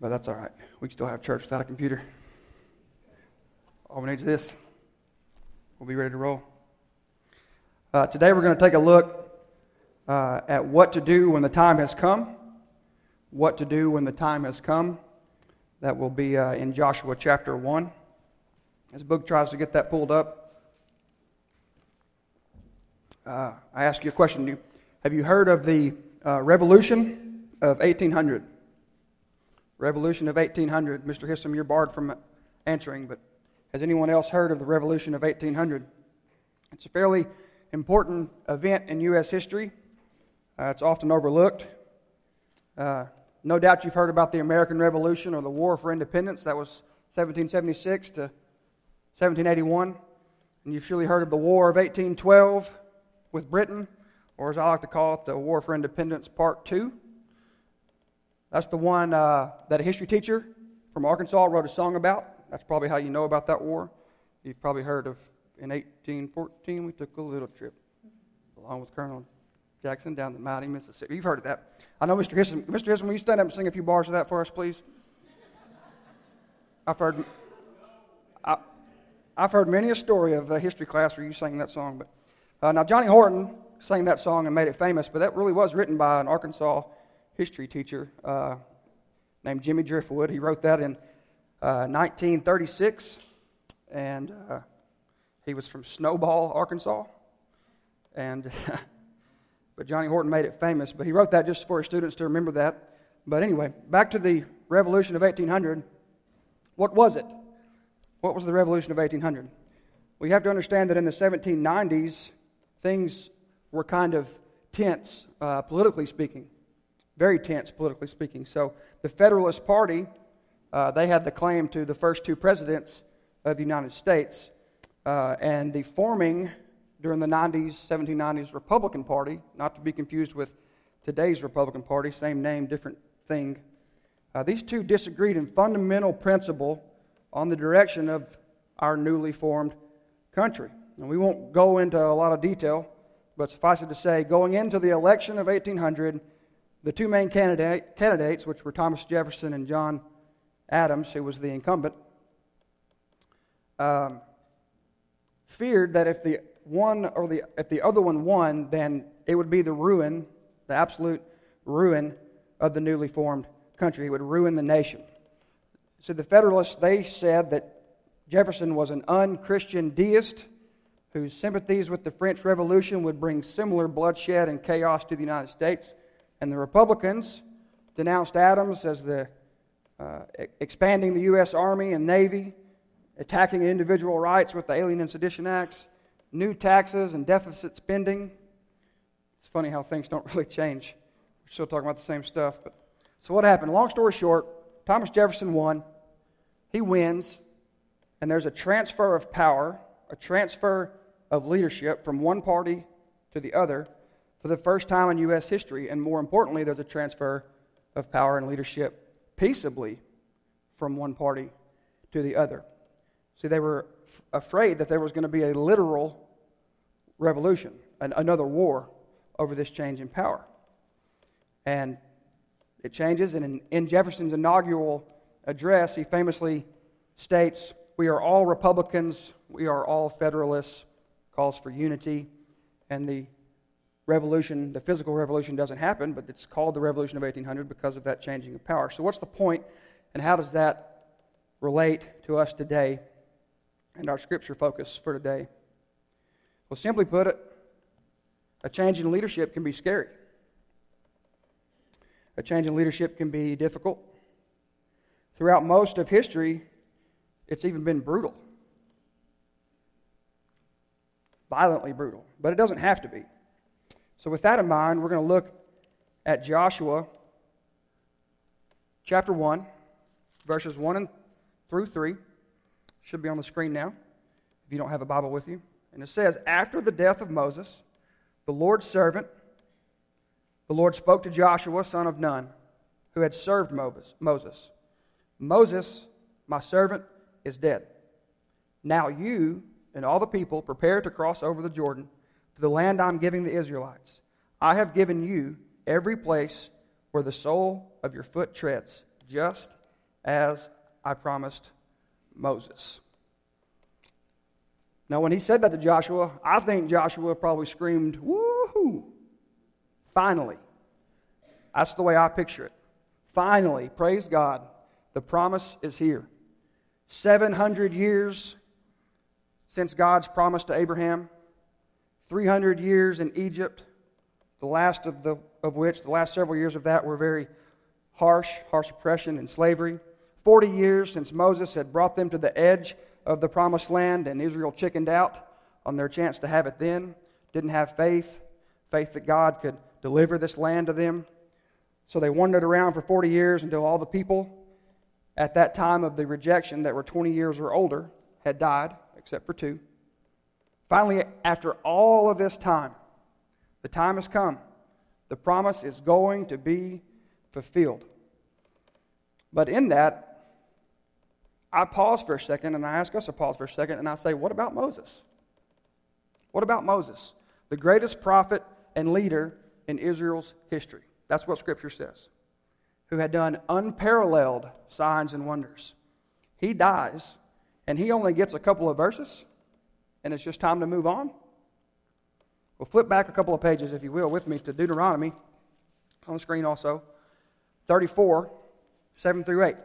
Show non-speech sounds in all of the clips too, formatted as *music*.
but that's all right. We can still have church without a computer. All we need is this. We'll be ready to roll. Uh, today we're going to take a look uh, at what to do when the time has come. What to do when the time has come. That will be uh, in Joshua chapter 1. As book tries to get that pulled up, uh, I ask you a question. Have you heard of the uh, revolution of 1800? Revolution of 1800. Mr. Hissom, you're barred from answering, but has anyone else heard of the Revolution of 1800? It's a fairly important event in U.S. history. Uh, it's often overlooked. Uh, no doubt you've heard about the American Revolution or the War for Independence. That was 1776 to 1781. And you've surely heard of the War of 1812 with Britain, or as I like to call it, the War for Independence Part 2. That's the one uh, that a history teacher from Arkansas wrote a song about. That's probably how you know about that war. You've probably heard of in 1814, we took a little trip along with Colonel Jackson down the mighty Mississippi. You've heard of that. I know Mr. Hissom. Mr. Hissom, will you stand up and sing a few bars of that for us, please? I've heard, I, have heard many a story of a history class where you sang that song. But uh, now Johnny Horton sang that song and made it famous, but that really was written by an Arkansas history teacher uh, named Jimmy Driftwood. He wrote that in uh, 1936, and uh, he was from Snowball, Arkansas. And *laughs* but Johnny Horton made it famous. But he wrote that just for his students to remember that. But anyway, back to the Revolution of 1800. What was it? What was the Revolution of 1800? We have to understand that in the 1790s, things were kind of tense, uh, politically speaking very tense politically speaking. So the Federalist Party, uh, they had the claim to the first two presidents of the United States. Uh, and the forming during the 90s, 1790s Republican Party, not to be confused with today's Republican Party, same name, different thing. Uh, these two disagreed in fundamental principle on the direction of our newly formed country. And we won't go into a lot of detail, but suffice it to say, going into the election of 1800, the two main candidate, candidates, which were Thomas Jefferson and John Adams, who was the incumbent, um, feared that if the one or the if the other one won, then it would be the ruin, the absolute ruin of the newly formed country. It would ruin the nation. So the Federalists they said that Jefferson was an unchristian deist whose sympathies with the French Revolution would bring similar bloodshed and chaos to the United States. And the Republicans denounced Adams as the uh, expanding the U.S. Army and Navy, attacking individual rights with the Alien and Sedition Acts, new taxes and deficit spending. It's funny how things don't *laughs* really change. We're still talking about the same stuff. But so what happened? Long story short, Thomas Jefferson won. He wins, and there's a transfer of power, a transfer of leadership from one party to the other for the first time in U.S. history. And more importantly, there's a transfer of power and leadership peaceably from one party to the other. See, they were f- afraid that there was going to be a literal revolution, an, another war over this change in power. And it changes, and in, in Jefferson's inaugural address, he famously states, We are all Republicans, we are all Federalists, calls for unity, and the revolution, the physical revolution doesn't happen, but it's called the revolution of 1800 because of that changing of power. So, what's the point, and how does that relate to us today and our scripture focus for today? Well, simply put it, a change in leadership can be scary. A change in leadership can be difficult. Throughout most of history, it's even been brutal. Violently brutal. But it doesn't have to be. So, with that in mind, we're going to look at Joshua chapter 1, verses 1 and through 3. Should be on the screen now if you don't have a Bible with you. And it says, After the death of Moses, the Lord's servant, the Lord spoke to Joshua, son of Nun, who had served Moses. Moses, my servant, is dead. Now you and all the people prepare to cross over the Jordan to the land I'm giving the Israelites. I have given you every place where the sole of your foot treads, just as I promised Moses. Now, when he said that to Joshua, I think Joshua probably screamed, Woohoo! Finally. That's the way I picture it. Finally, praise God, the promise is here. 700 years since God's promise to Abraham, 300 years in Egypt, the last of, the, of which, the last several years of that were very harsh, harsh oppression and slavery. 40 years since Moses had brought them to the edge of the promised land and Israel chickened out on their chance to have it then, didn't have faith, faith that God could deliver this land to them. So they wandered around for 40 years until all the people at that time of the rejection that were 20 years or older had died, except for two. Finally, after all of this time, the time has come. The promise is going to be fulfilled. But in that, I pause for a second and I ask us to pause for a second and I say, what about Moses? What about Moses, the greatest prophet and leader in Israel's history? That's what Scripture says. Who had done unparalleled signs and wonders. He dies, and he only gets a couple of verses, and it's just time to move on. Well, flip back a couple of pages, if you will, with me to Deuteronomy, on the screen also, 34, 7 through 8.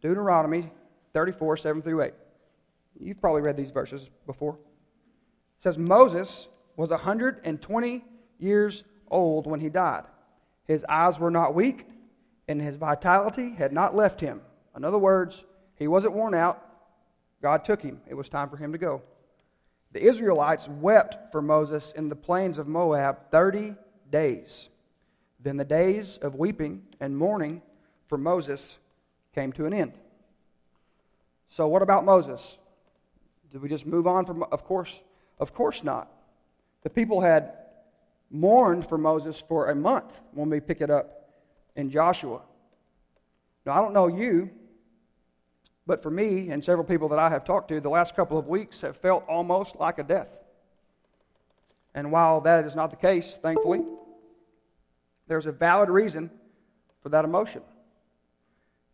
Deuteronomy 34, 7 through 8. You've probably read these verses before. It says, Moses was 120 years old when he died. His eyes were not weak, and his vitality had not left him. In other words, he wasn't worn out. God took him. It was time for him to go. The Israelites wept for Moses in the plains of Moab 30 days. Then the days of weeping and mourning for Moses came to an end. So, what about Moses? Did we just move on from? Of course, of course not. The people had mourned for Moses for a month when we pick it up in Joshua. Now, I don't know you, but for me and several people that I have talked to, the last couple of weeks have felt almost like a death. And while that is not the case, thankfully, there's a valid reason for that emotion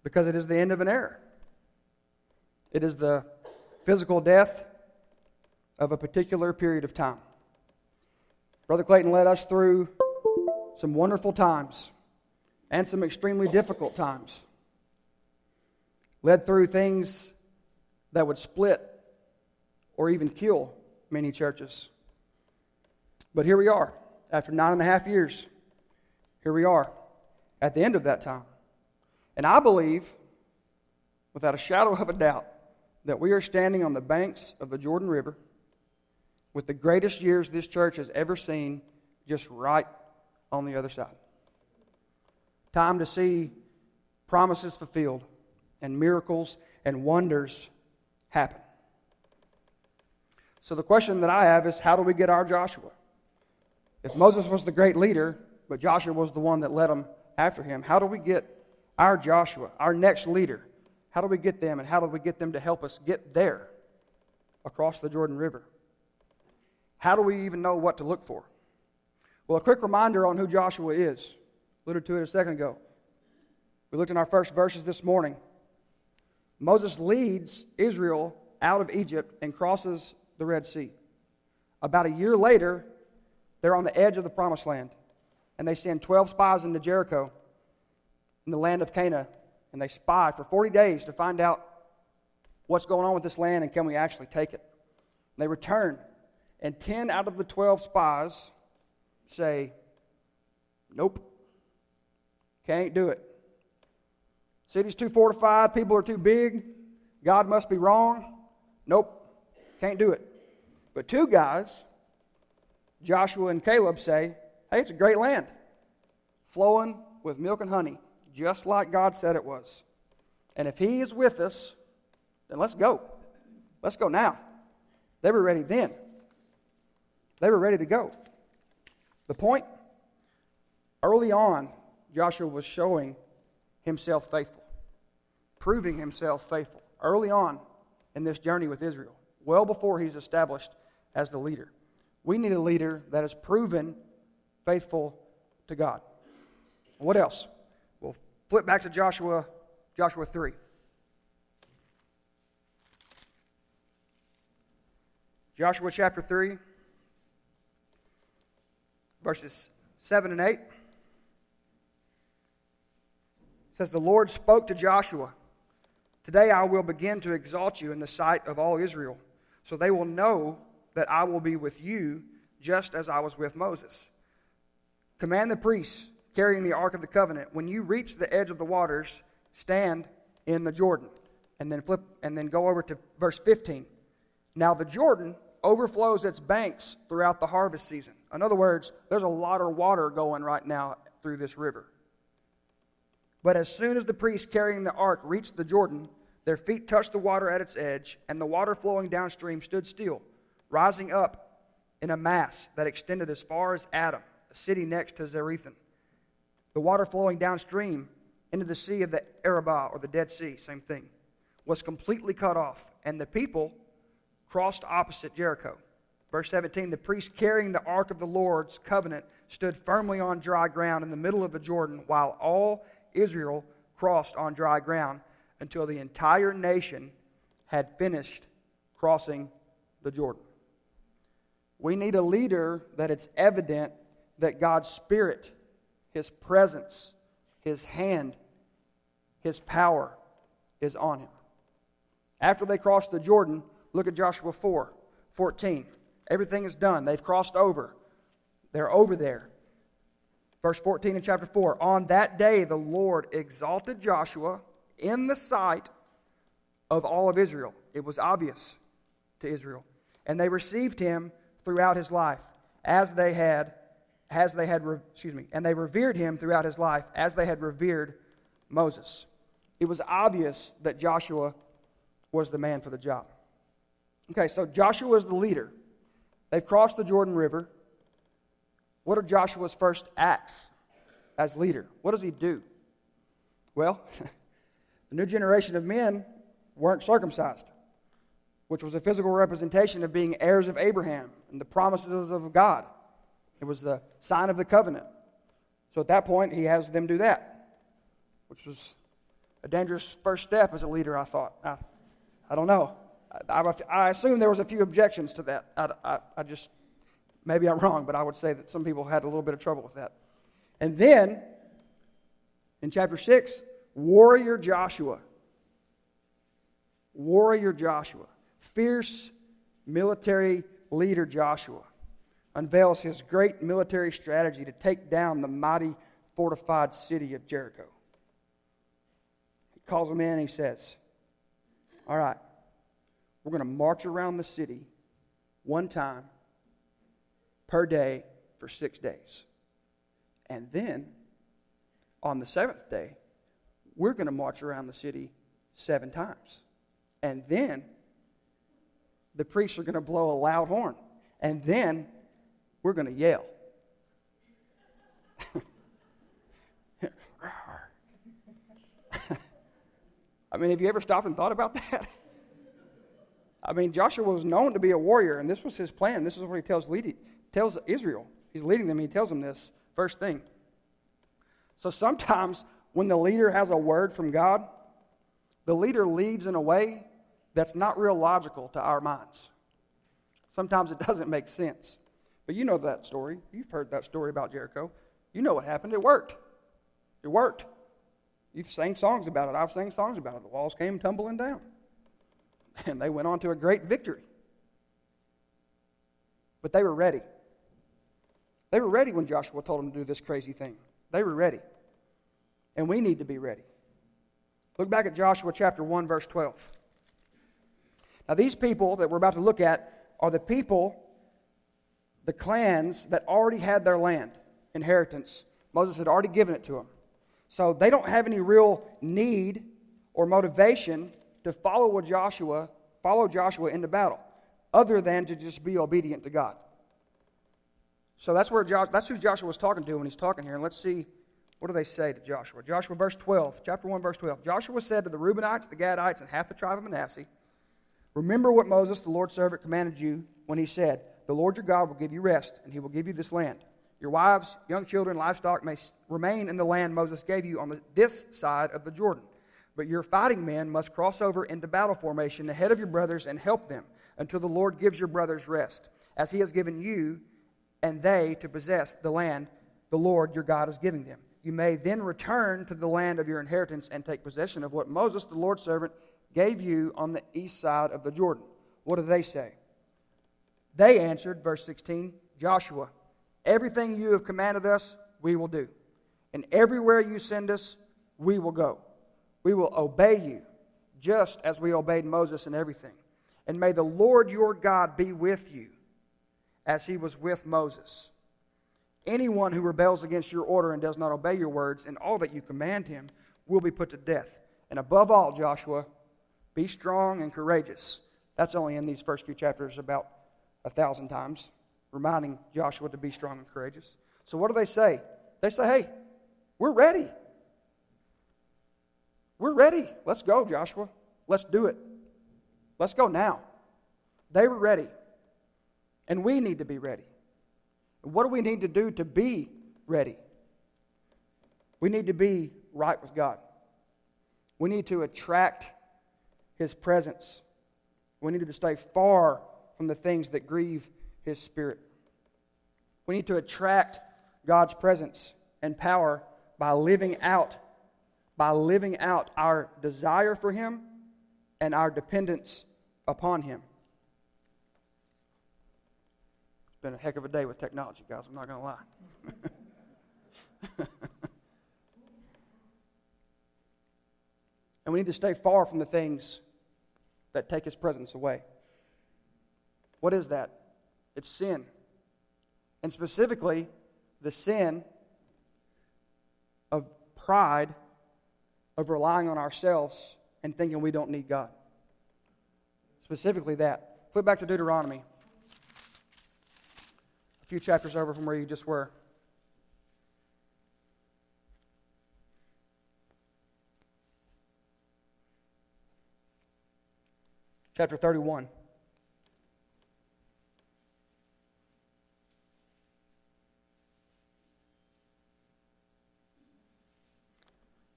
because it is the end of an era. It is the physical death of a particular period of time. Brother Clayton led us through some wonderful times and some extremely difficult times. Led through things that would split or even kill many churches. But here we are, after nine and a half years. Here we are, at the end of that time. And I believe, without a shadow of a doubt, that we are standing on the banks of the Jordan River with the greatest years this church has ever seen just right on the other side. Time to see promises fulfilled and miracles and wonders happen. So, the question that I have is how do we get our Joshua? If Moses was the great leader, but Joshua was the one that led them after him, how do we get our Joshua, our next leader? How do we get them, and how do we get them to help us get there across the Jordan River? How do we even know what to look for? Well, a quick reminder on who Joshua is. Alluded to it a second ago. We looked in our first verses this morning. Moses leads Israel out of Egypt and crosses the Red Sea. About a year later, they're on the edge of the promised land, and they send 12 spies into Jericho in the land of Canaan, and they spy for 40 days to find out what's going on with this land and can we actually take it. And they return, and 10 out of the 12 spies say, Nope, can't do it. City's too fortified, people are too big, God must be wrong. Nope, can't do it. But two guys, Joshua and Caleb, say, Hey, it's a great land, flowing with milk and honey, just like God said it was. And if He is with us, then let's go. Let's go now. They were ready then. They were ready to go. The point? Early on, Joshua was showing himself faithful, proving himself faithful early on in this journey with Israel, well before he's established as the leader. We need a leader that is proven faithful to God. What else? We'll flip back to Joshua Joshua 3. Joshua chapter 3, verses 7 and 8 says, The Lord spoke to Joshua, Today I will begin to exalt you in the sight of all Israel, so they will know that I will be with you just as I was with Moses. Command the priests carrying the Ark of the Covenant, when you reach the edge of the waters, stand in the Jordan. And then flip and then go over to verse 15. Now the Jordan overflows its banks throughout the harvest season. In other words, there's a lot of water going right now through this river. But as soon as the priests carrying the ark reached the Jordan, their feet touched the water at its edge, and the water flowing downstream stood still, rising up in a mass that extended as far as Adam, a city next to Zarethan. The water flowing downstream into the sea of the Arabah, or the Dead Sea, same thing, was completely cut off, and the people crossed opposite Jericho. Verse 17 The priest carrying the ark of the Lord's covenant stood firmly on dry ground in the middle of the Jordan, while all Israel crossed on dry ground until the entire nation had finished crossing the Jordan. We need a leader that it's evident that God's Spirit, His presence, His hand, His power is on him. After they crossed the Jordan, Look at Joshua 4 14. Everything is done. They've crossed over. They're over there. Verse 14 in chapter 4 On that day, the Lord exalted Joshua in the sight of all of Israel. It was obvious to Israel. And they received him throughout his life as they had as they had excuse me and they revered him throughout his life as they had revered Moses. It was obvious that Joshua was the man for the job. Okay, so Joshua is the leader. They've crossed the Jordan River. What are Joshua's first acts as leader? What does he do? Well, *laughs* the new generation of men weren't circumcised, which was a physical representation of being heirs of Abraham and the promises of God. It was the sign of the covenant. So at that point, he has them do that, which was a dangerous first step as a leader, I thought. I, I don't know. I, I assume there was a few objections to that. I, I, I just, maybe I'm wrong, but I would say that some people had a little bit of trouble with that. And then, in chapter 6, warrior Joshua. Warrior Joshua. Fierce military leader Joshua unveils his great military strategy to take down the mighty fortified city of Jericho. He calls them in and he says, All right, we're going to march around the city one time per day for six days. And then on the seventh day, we're going to march around the city seven times. And then the priests are going to blow a loud horn. And then we're going to yell. *laughs* I mean, have you ever stopped and thought about that? *laughs* I mean, Joshua was known to be a warrior, and this was his plan. This is what he tells, tells Israel. He's leading them, he tells them this first thing. So sometimes when the leader has a word from God, the leader leads in a way that's not real logical to our minds. Sometimes it doesn't make sense. But you know that story. You've heard that story about Jericho. You know what happened. It worked. It worked. You've sang songs about it. I've sang songs about it. The walls came tumbling down. And they went on to a great victory. But they were ready. They were ready when Joshua told them to do this crazy thing. They were ready. And we need to be ready. Look back at Joshua chapter 1, verse 12. Now, these people that we're about to look at are the people, the clans that already had their land, inheritance. Moses had already given it to them. So they don't have any real need or motivation to follow Joshua, follow Joshua into battle, other than to just be obedient to God. So that's where Josh, that's who Joshua was talking to when he's talking here. And let's see what do they say to Joshua. Joshua verse 12, chapter 1, verse 12. Joshua said to the Reubenites, the Gadites, and half the tribe of Manasseh, Remember what Moses, the Lord's servant, commanded you when he said, The Lord your God will give you rest, and he will give you this land. Your wives, young children, livestock may remain in the land Moses gave you on the, this side of the Jordan But your fighting men must cross over into battle formation ahead of your brothers and help them until the Lord gives your brothers rest, as he has given you and they to possess the land the Lord your God is giving them. You may then return to the land of your inheritance and take possession of what Moses, the Lord's servant, gave you on the east side of the Jordan. What do they say? They answered, verse 16, Joshua, everything you have commanded us, we will do. And everywhere you send us, we will go. We will obey you, just as we obeyed Moses in everything. And may the Lord your God be with you, as he was with Moses. Anyone who rebels against your order and does not obey your words and all that you command him will be put to death. And above all, Joshua, be strong and courageous. That's only in these first few chapters about a thousand times, reminding Joshua to be strong and courageous. So, what do they say? They say, hey, we're ready. We're ready. Let's go, Joshua. Let's do it. Let's go now. They were ready. And we need to be ready. What do we need to do to be ready? We need to be right with God. We need to attract His presence. We need to stay far from the things that grieve His Spirit. We need to attract God's presence and power by living out by living out our desire for him and our dependence upon him. It's been a heck of a day with technology, guys. I'm not going to lie. *laughs* and we need to stay far from the things that take his presence away. What is that? It's sin. And specifically, the sin of pride, of relying on ourselves and thinking we don't need God. Specifically, that. Flip back to Deuteronomy. A few chapters over from where you just were. Chapter 31.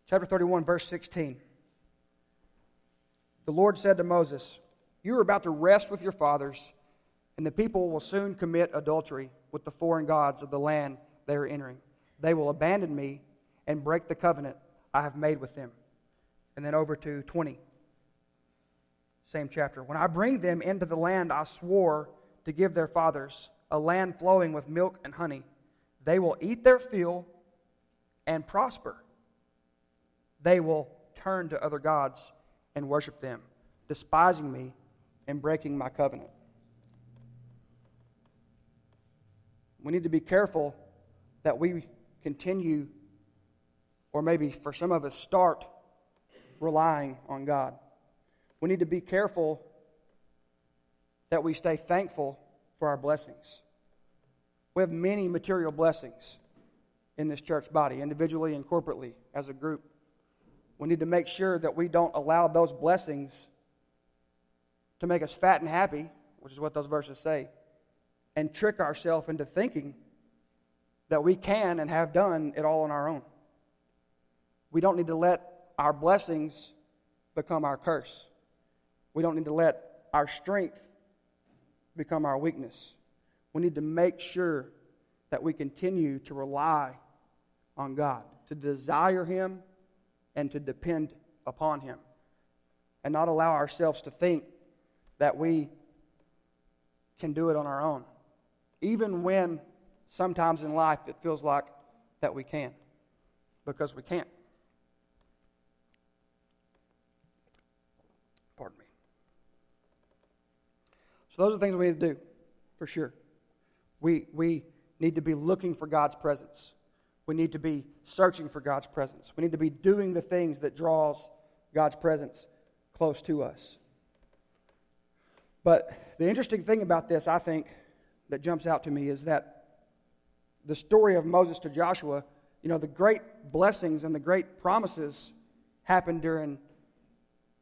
Chapter 31, verse 16. The Lord said to Moses, You are about to rest with your fathers, and the people will soon commit adultery with the foreign gods of the land they are entering. They will abandon me and break the covenant I have made with them. And then over to 20. Same chapter. When I bring them into the land I swore to give their fathers, a land flowing with milk and honey, they will eat their fill and prosper they will turn to other gods and worship them, despising me and breaking my covenant. We need to be careful that we continue, or maybe for some of us, start relying on God. We need to be careful that we stay thankful for our blessings. We have many material blessings in this church body, individually and corporately as a group. We need to make sure that we don't allow those blessings to make us fat and happy, which is what those verses say, and trick ourselves into thinking that we can and have done it all on our own. We don't need to let our blessings become our curse. We don't need to let our strength become our weakness. We need to make sure that we continue to rely on God, to desire Him and to depend upon Him. And not allow ourselves to think that we can do it on our own. Even when sometimes in life it feels like that we can, because we can't. Pardon me. So, those are things we need to do, for sure. We, we need to be looking for God's presence. We need to be searching for God's presence. We need to be doing the things that draws God's presence close to us. But the interesting thing about this, I think, that jumps out to me is that the story of Moses to Joshua, you know, the great blessings and the great promises happened during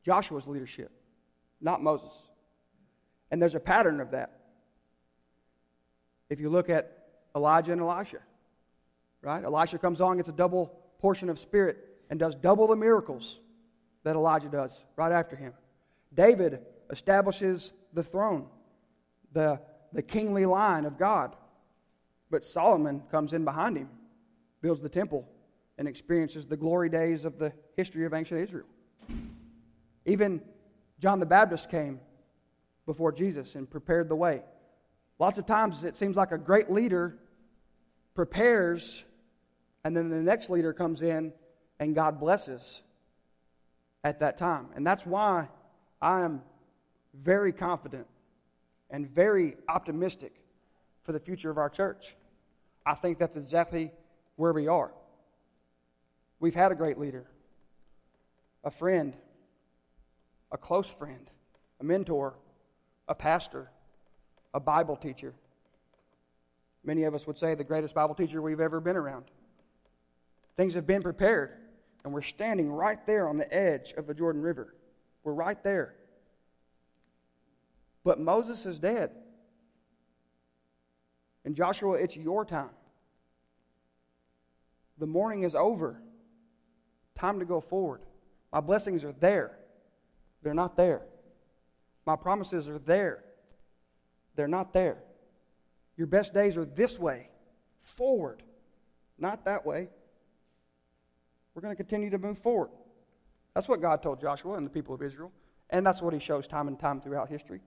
Joshua's leadership, not Moses. And there's a pattern of that. If you look at Elijah and Elisha, right? Elisha comes on, gets a double portion of spirit, and does double the miracles that Elijah does right after him. David establishes the throne, the, the kingly line of God. But Solomon comes in behind him, builds the temple, and experiences the glory days of the history of ancient Israel. Even John the Baptist came before Jesus and prepared the way. Lots of times it seems like a great leader prepares, and then the next leader comes in and God blesses at that time. And that's why I am very confident and very optimistic for the future of our church. I think that's exactly where we are. We've had a great leader, a friend, a close friend, a mentor, a pastor, a Bible teacher. Many of us would say the greatest Bible teacher we've ever been around. Things have been prepared, and we're standing right there on the edge of the Jordan River. We're right there. But Moses is dead. And Joshua, it's your time. The mourning is over. Time to go forward. My blessings are there. They're not there. My promises are there. They're not there. Your best days are this way, forward, not that way. We're going to continue to move forward. That's what God told Joshua and the people of Israel. And that's what he shows time and time throughout history,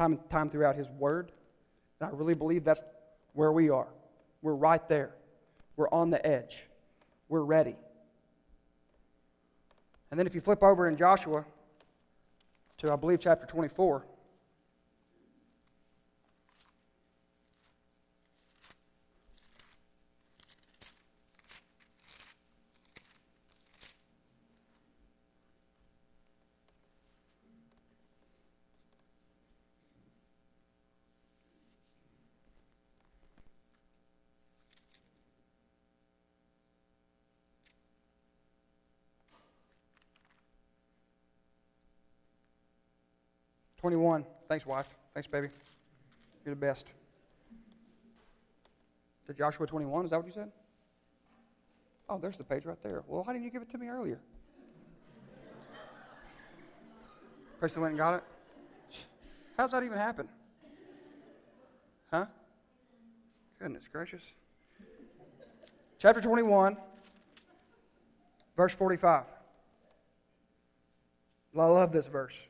time and time throughout his word. And I really believe that's where we are. We're right there. We're on the edge. We're ready. And then if you flip over in Joshua to, I believe, chapter 24. Twenty-one. Thanks, wife. Thanks, baby. You're the best. To Joshua 21, is that what you said? Oh, there's the page right there. Well, why didn't you give it to me earlier? Person went and got it? How's that even happen? Huh? Goodness gracious. Chapter 21, verse 45. I love this verse.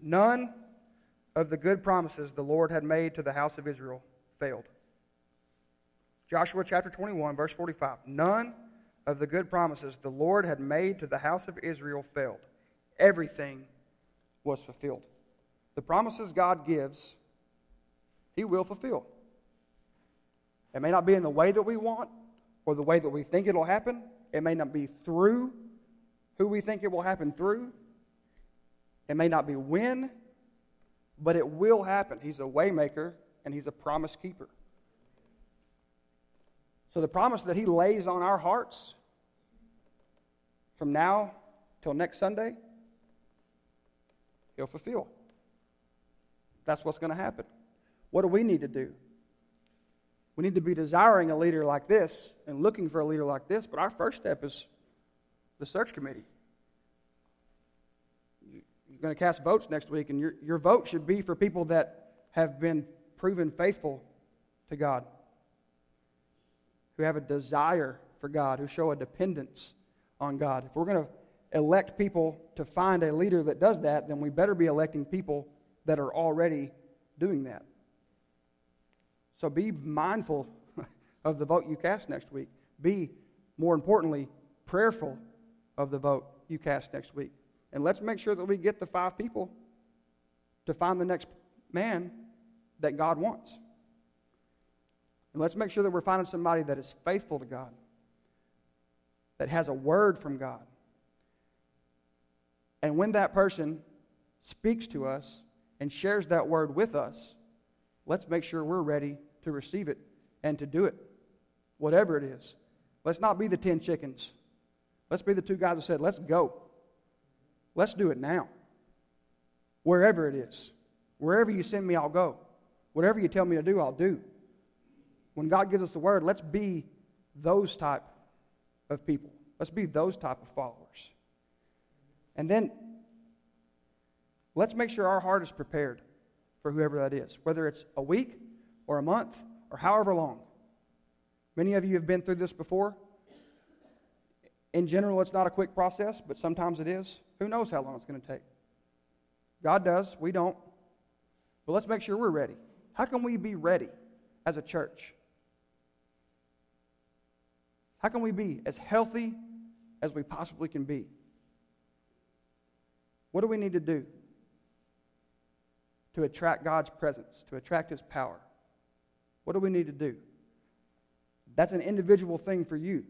None of the good promises the Lord had made to the house of Israel failed. Joshua chapter 21, verse 45. None of the good promises the Lord had made to the house of Israel failed. Everything was fulfilled. The promises God gives, He will fulfill. It may not be in the way that we want or the way that we think it'll happen. It may not be through who we think it will happen through. It may not be when, but it will happen. He's a waymaker and he's a promise keeper. So the promise that he lays on our hearts from now till next Sunday, he'll fulfill. That's what's going to happen. What do we need to do? We need to be desiring a leader like this and looking for a leader like this, but our first step is the search committee. Going to cast votes next week, and your, your vote should be for people that have been proven faithful to God who have a desire for God, who show a dependence on God. If we're going to elect people to find a leader that does that, then we better be electing people that are already doing that. So be mindful *laughs* of the vote you cast next week. Be, more importantly, prayerful of the vote you cast next week. And let's make sure that we get the five people to find the next man that God wants. And let's make sure that we're finding somebody that is faithful to God, that has a word from God. And when that person speaks to us and shares that word with us, let's make sure we're ready to receive it and to do it, whatever it is. Let's not be the 10 chickens. Let's be the two guys that said, let's go. Let's do it now. Wherever it is. Wherever you send me, I'll go. Whatever you tell me to do, I'll do when God gives us the word, let's be those type of people. Let's be those type of followers. And then let's make sure our heart is prepared for whoever that is, whether it's a week or a month or however long. Many of you have been through this before. In general, it's not a quick process, but sometimes it is. Who knows how long it's going to take? God does, we don't. But let's make sure we're ready. How can we be ready as a church? How can we be as healthy as we possibly can be? What do we need to do to attract God's presence, to attract His power? What do we need to do? That's an individual thing for you.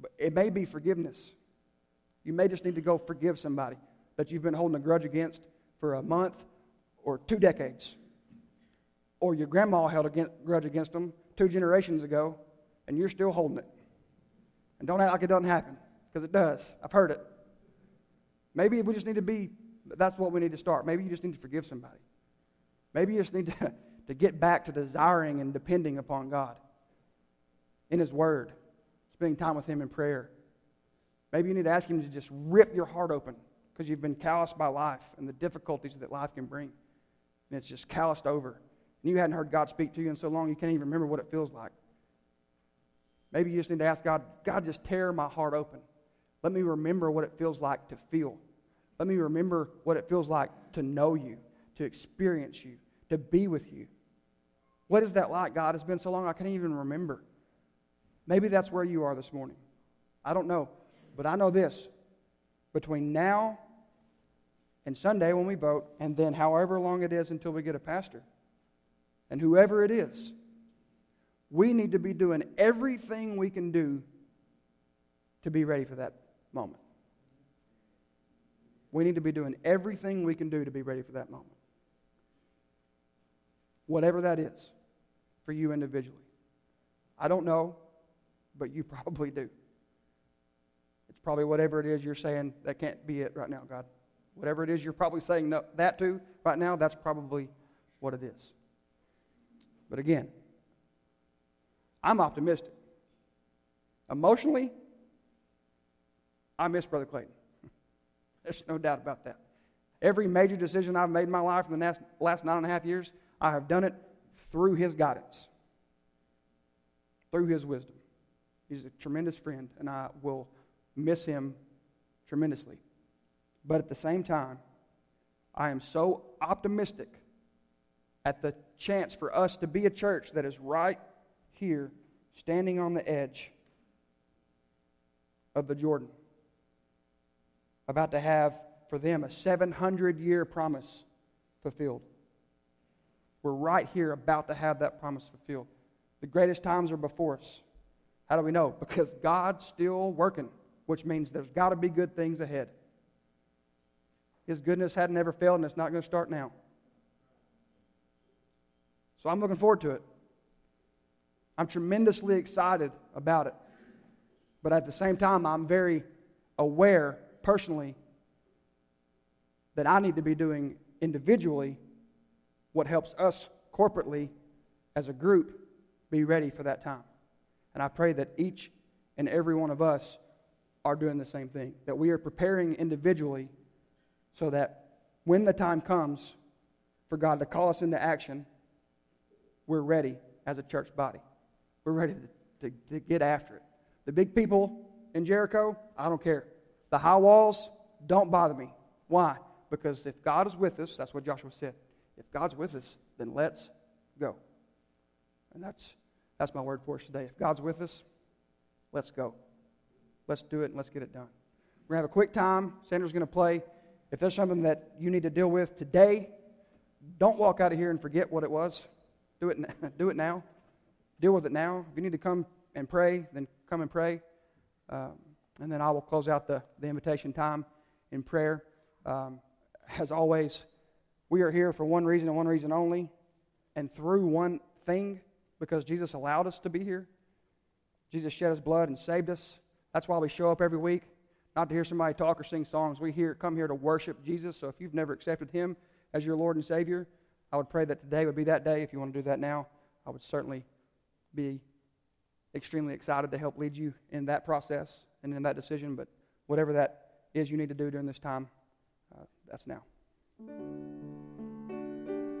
But it may be forgiveness. You may just need to go forgive somebody that you've been holding a grudge against for a month or two decades. Or your grandma held a grudge against them two generations ago, and you're still holding it. And don't act like it doesn't happen, because it does. I've heard it. Maybe we just need to be, that's what we need to start. Maybe you just need to forgive somebody. Maybe you just need to, *laughs* to get back to desiring and depending upon God in His Word, spending time with Him in prayer. Maybe you need to ask Him to just rip your heart open because you've been calloused by life and the difficulties that life can bring. And it's just calloused over. And you hadn't heard God speak to you in so long you can't even remember what it feels like. Maybe you just need to ask God, God, just tear my heart open. Let me remember what it feels like to feel. Let me remember what it feels like to know you, to experience you, to be with you. What is that like, God? It's been so long I can't even remember. Maybe that's where you are this morning. I don't know. But I know this between now and Sunday when we vote, and then however long it is until we get a pastor, and whoever it is, we need to be doing everything we can do to be ready for that moment. We need to be doing everything we can do to be ready for that moment. Whatever that is for you individually. I don't know, but you *laughs* probably do. It's probably whatever it is you're saying that can't be it right now, God. Whatever it is you're probably saying no, that to right now, that's probably what it is. But again, I'm optimistic. Emotionally, I miss Brother Clayton. *laughs* There's no doubt about that. Every major decision I've made in my life in the last nine and a half years, I have done it through his guidance, through his wisdom. He's a tremendous friend, and I will miss him tremendously. But at the same time, I am so optimistic at the chance for us to be a church that is right here, standing on the edge of the Jordan, about to have for them a 700 year promise fulfilled. We're right here about to have that promise fulfilled. The greatest times are before us. How do we know? Because God's still working which means there's got to be good things ahead. His goodness hadn't ever failed, and it's not going to start now. So I'm looking forward to it. I'm tremendously excited about it. But at the same time, I'm very aware personally that I need to be doing individually what helps us corporately as a group be ready for that time. And I pray that each and every one of us are doing the same thing. That we are preparing individually so that when the time comes for God to call us into action, we're ready as a church body. We're ready to, to, to get after it. The big people in Jericho, I don't care. The high walls don't bother me. Why? Because if God is with us, that's what Joshua said. If God's with us, then let's go. And that's, that's my word for us today. If God's with us, let's go. Let's do it and let's get it done. We're going to have a quick time. Sandra's going to play. If there's something that you need to deal with today, don't walk out of here and forget what it was. Do it, *laughs* do it now. Deal with it now. If you need to come and pray, then come and pray. Um, and then I will close out the, the invitation time in prayer. Um, as always, we are here for one reason and one reason only, and through one thing, because Jesus allowed us to be here. Jesus shed his blood and saved us. That's why we show up every week, not to hear somebody talk or sing songs. We here, come here to worship Jesus. So if you've never accepted him as your Lord and Savior, I would pray that today would be that day. If you want to do that now, I would certainly be extremely excited to help lead you in that process and in that decision. But whatever that is you need to do during this time, uh, that's now.